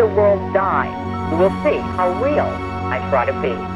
the world die, We'll see how real I try to be.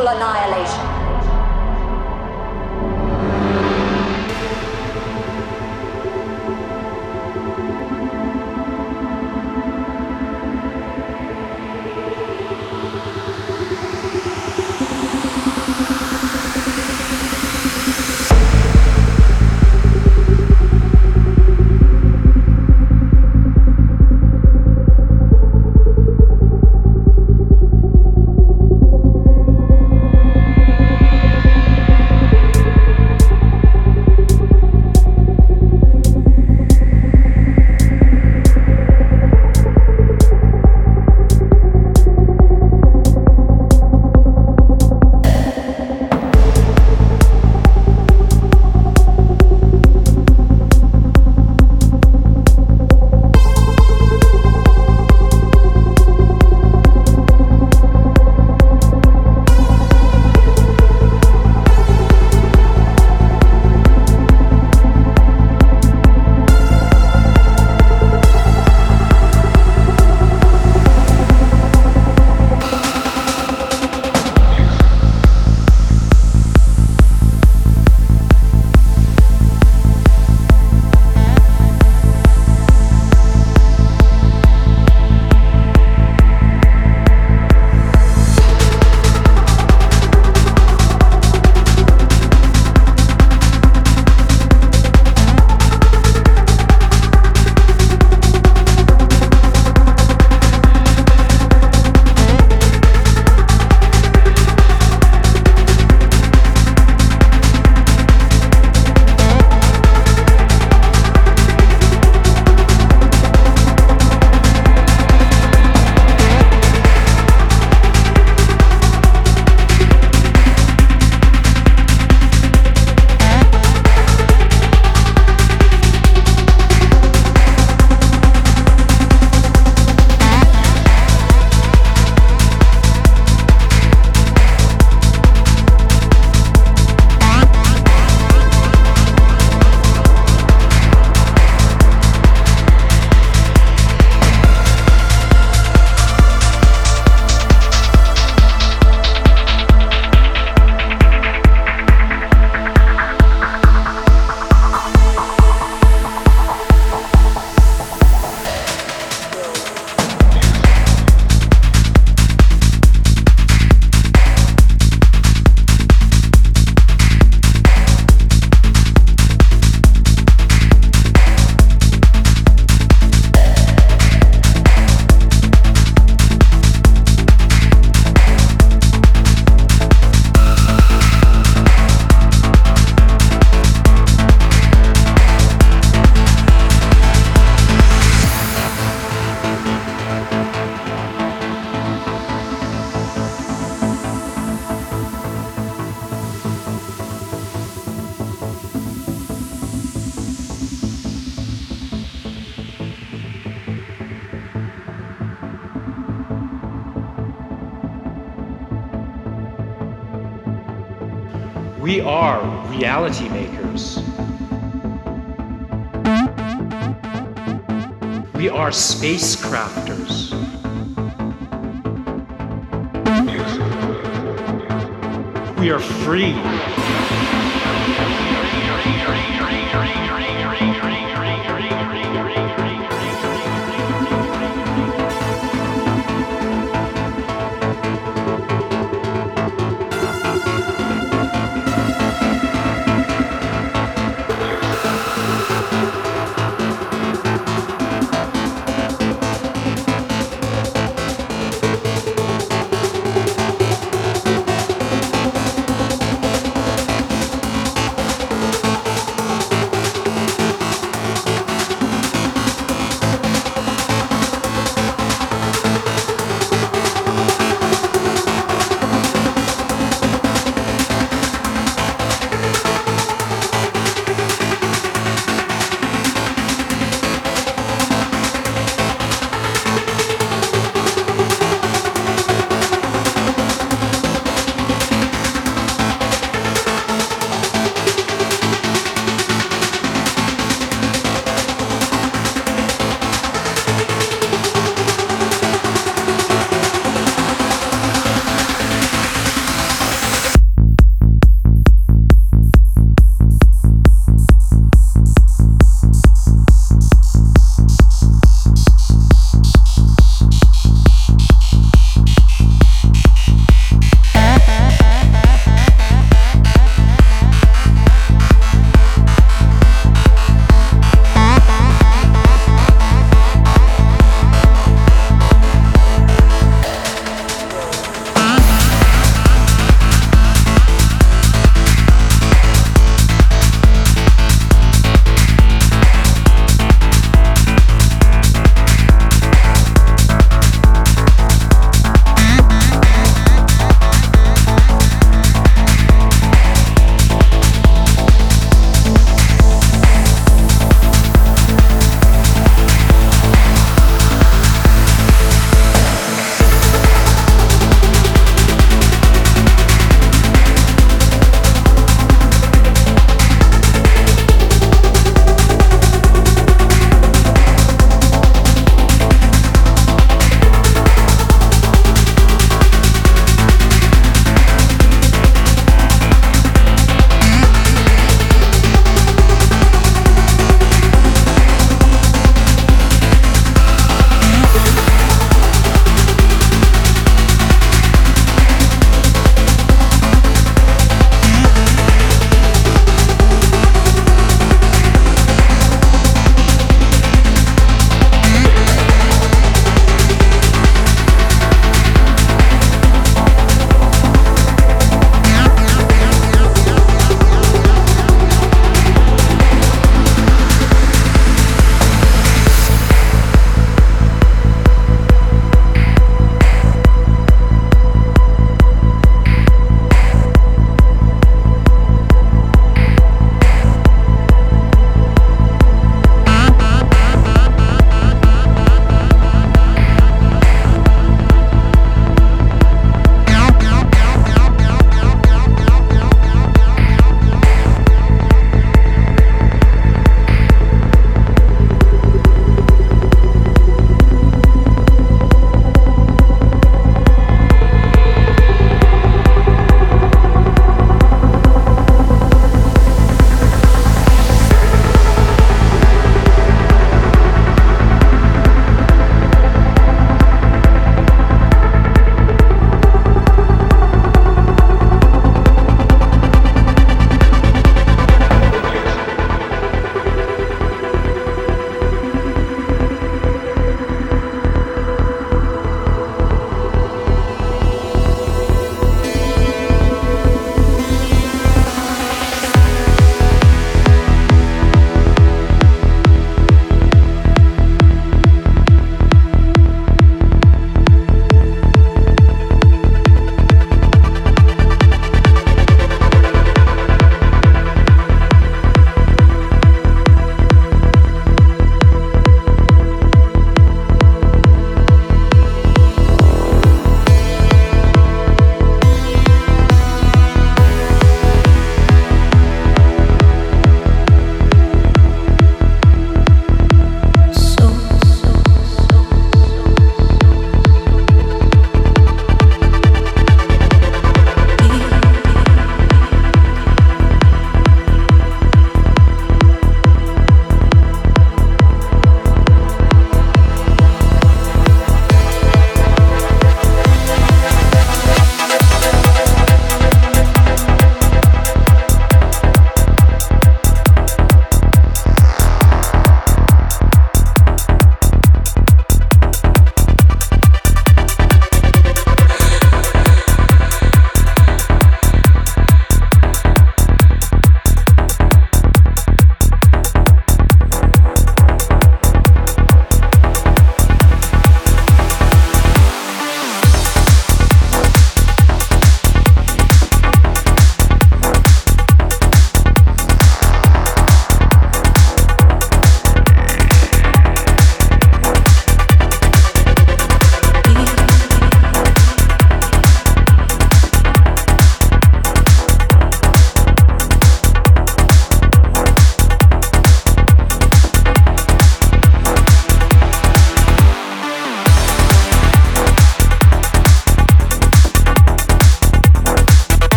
Reality We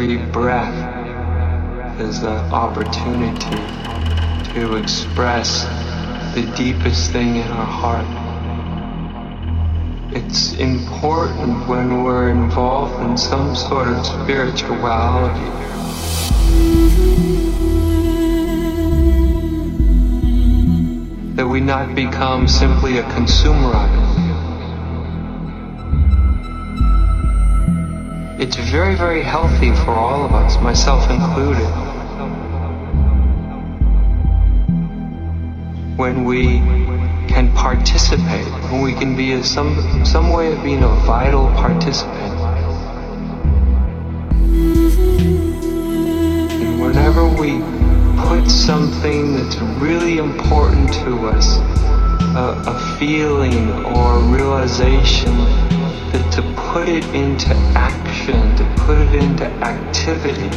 every breath is an opportunity to express the deepest thing in our heart. It's important when we're involved in some sort of spirituality that we not become simply a consumer of it. It's very, very healthy for all of us, myself included. When we can participate, when we can be a, some, some way of being a vital participant. And whenever we put something that's really important to us, a, a feeling or a realization, that to put it into action, to put it into activity,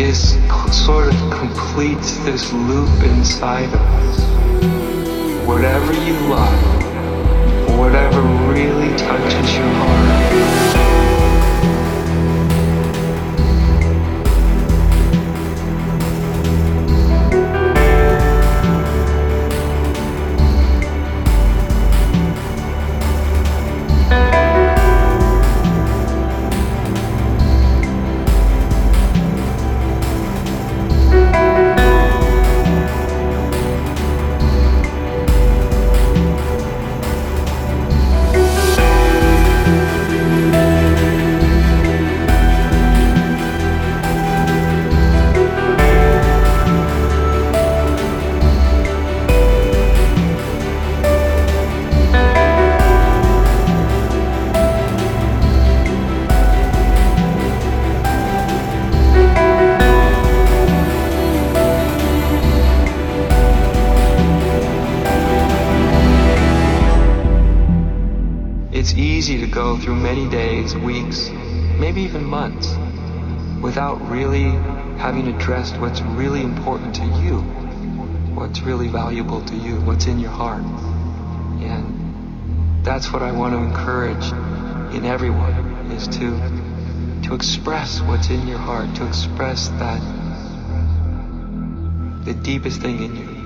is sort of completes this loop inside of us. Whatever you love, whatever really touches your heart. In everyone is to to express what's in your heart, to express that the deepest thing in you.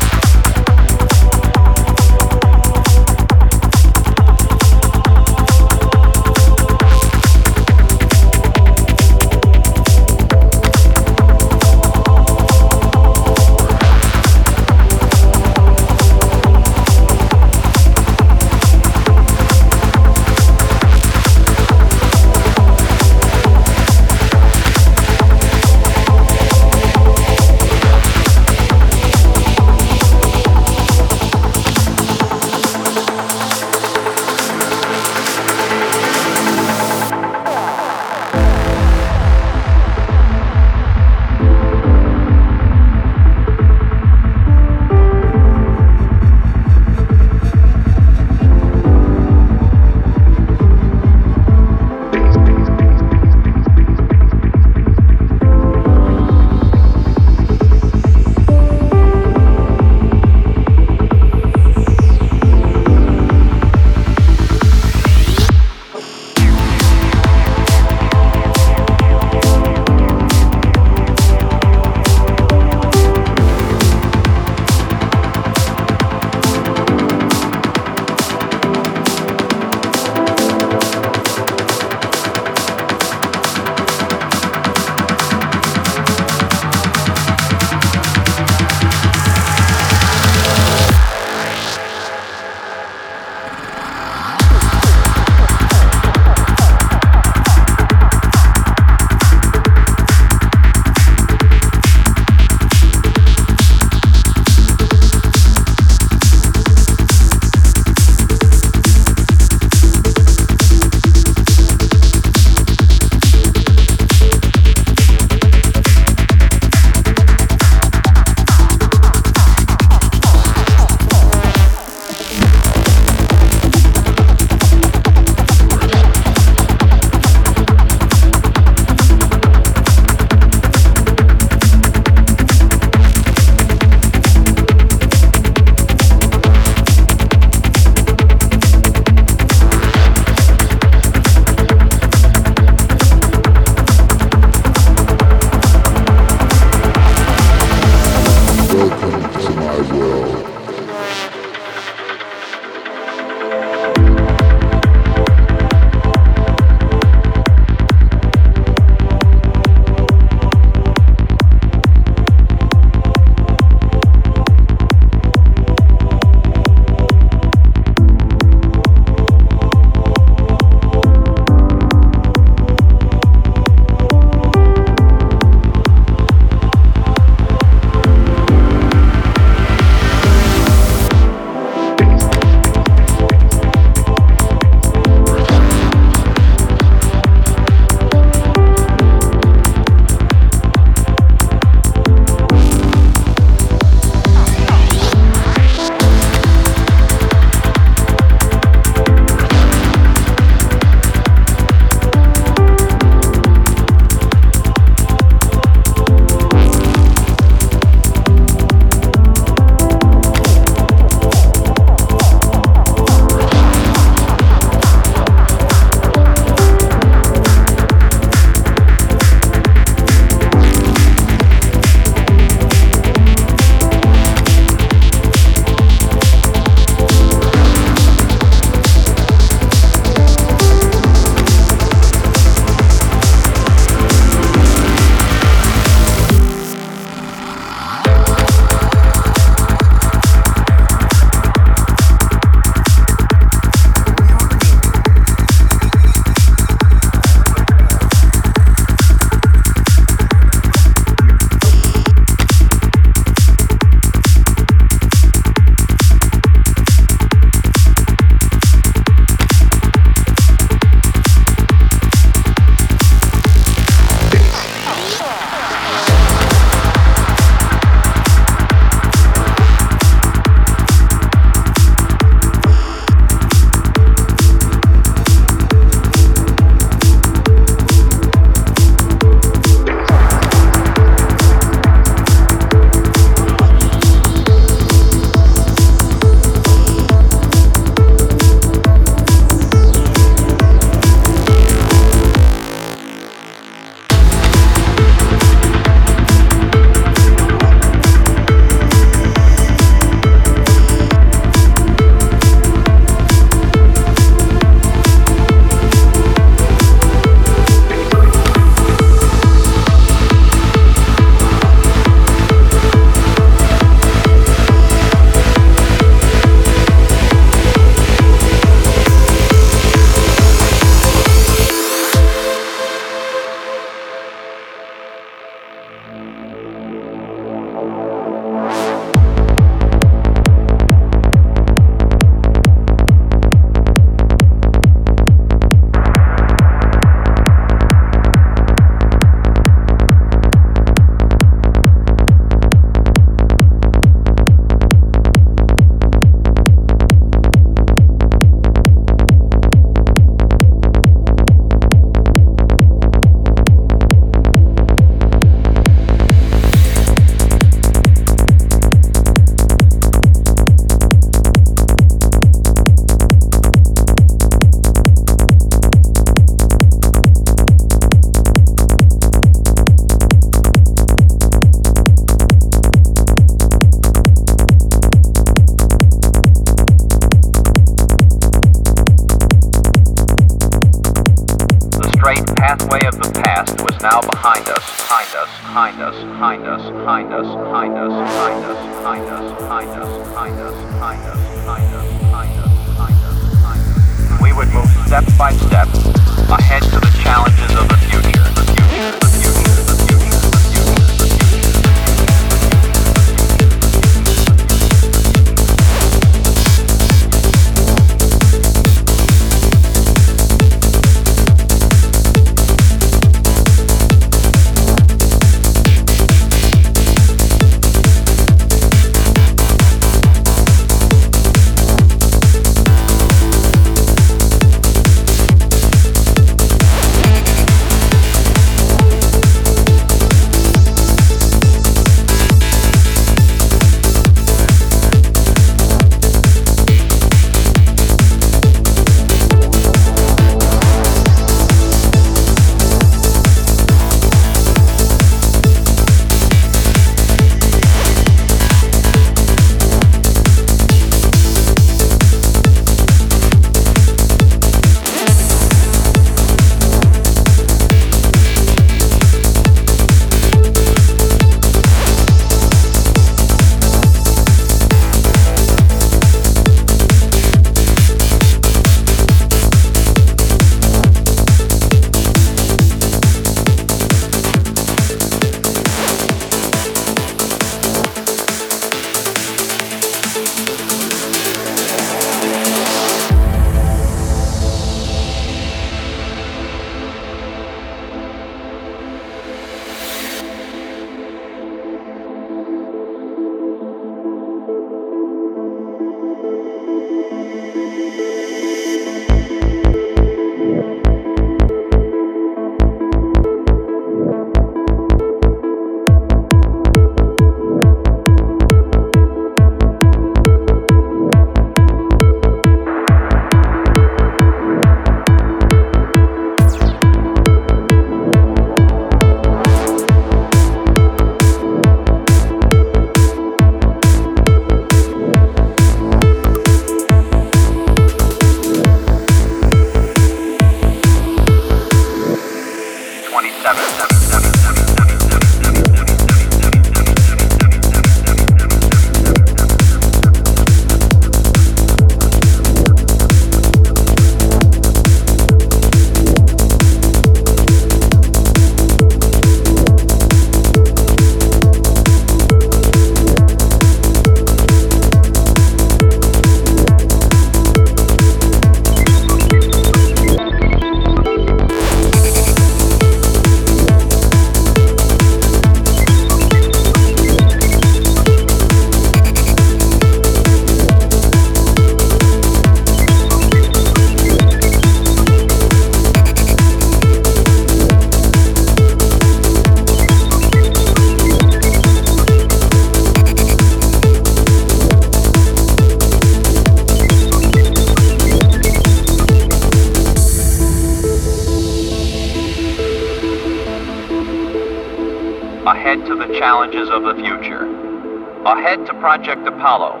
Project Apollo,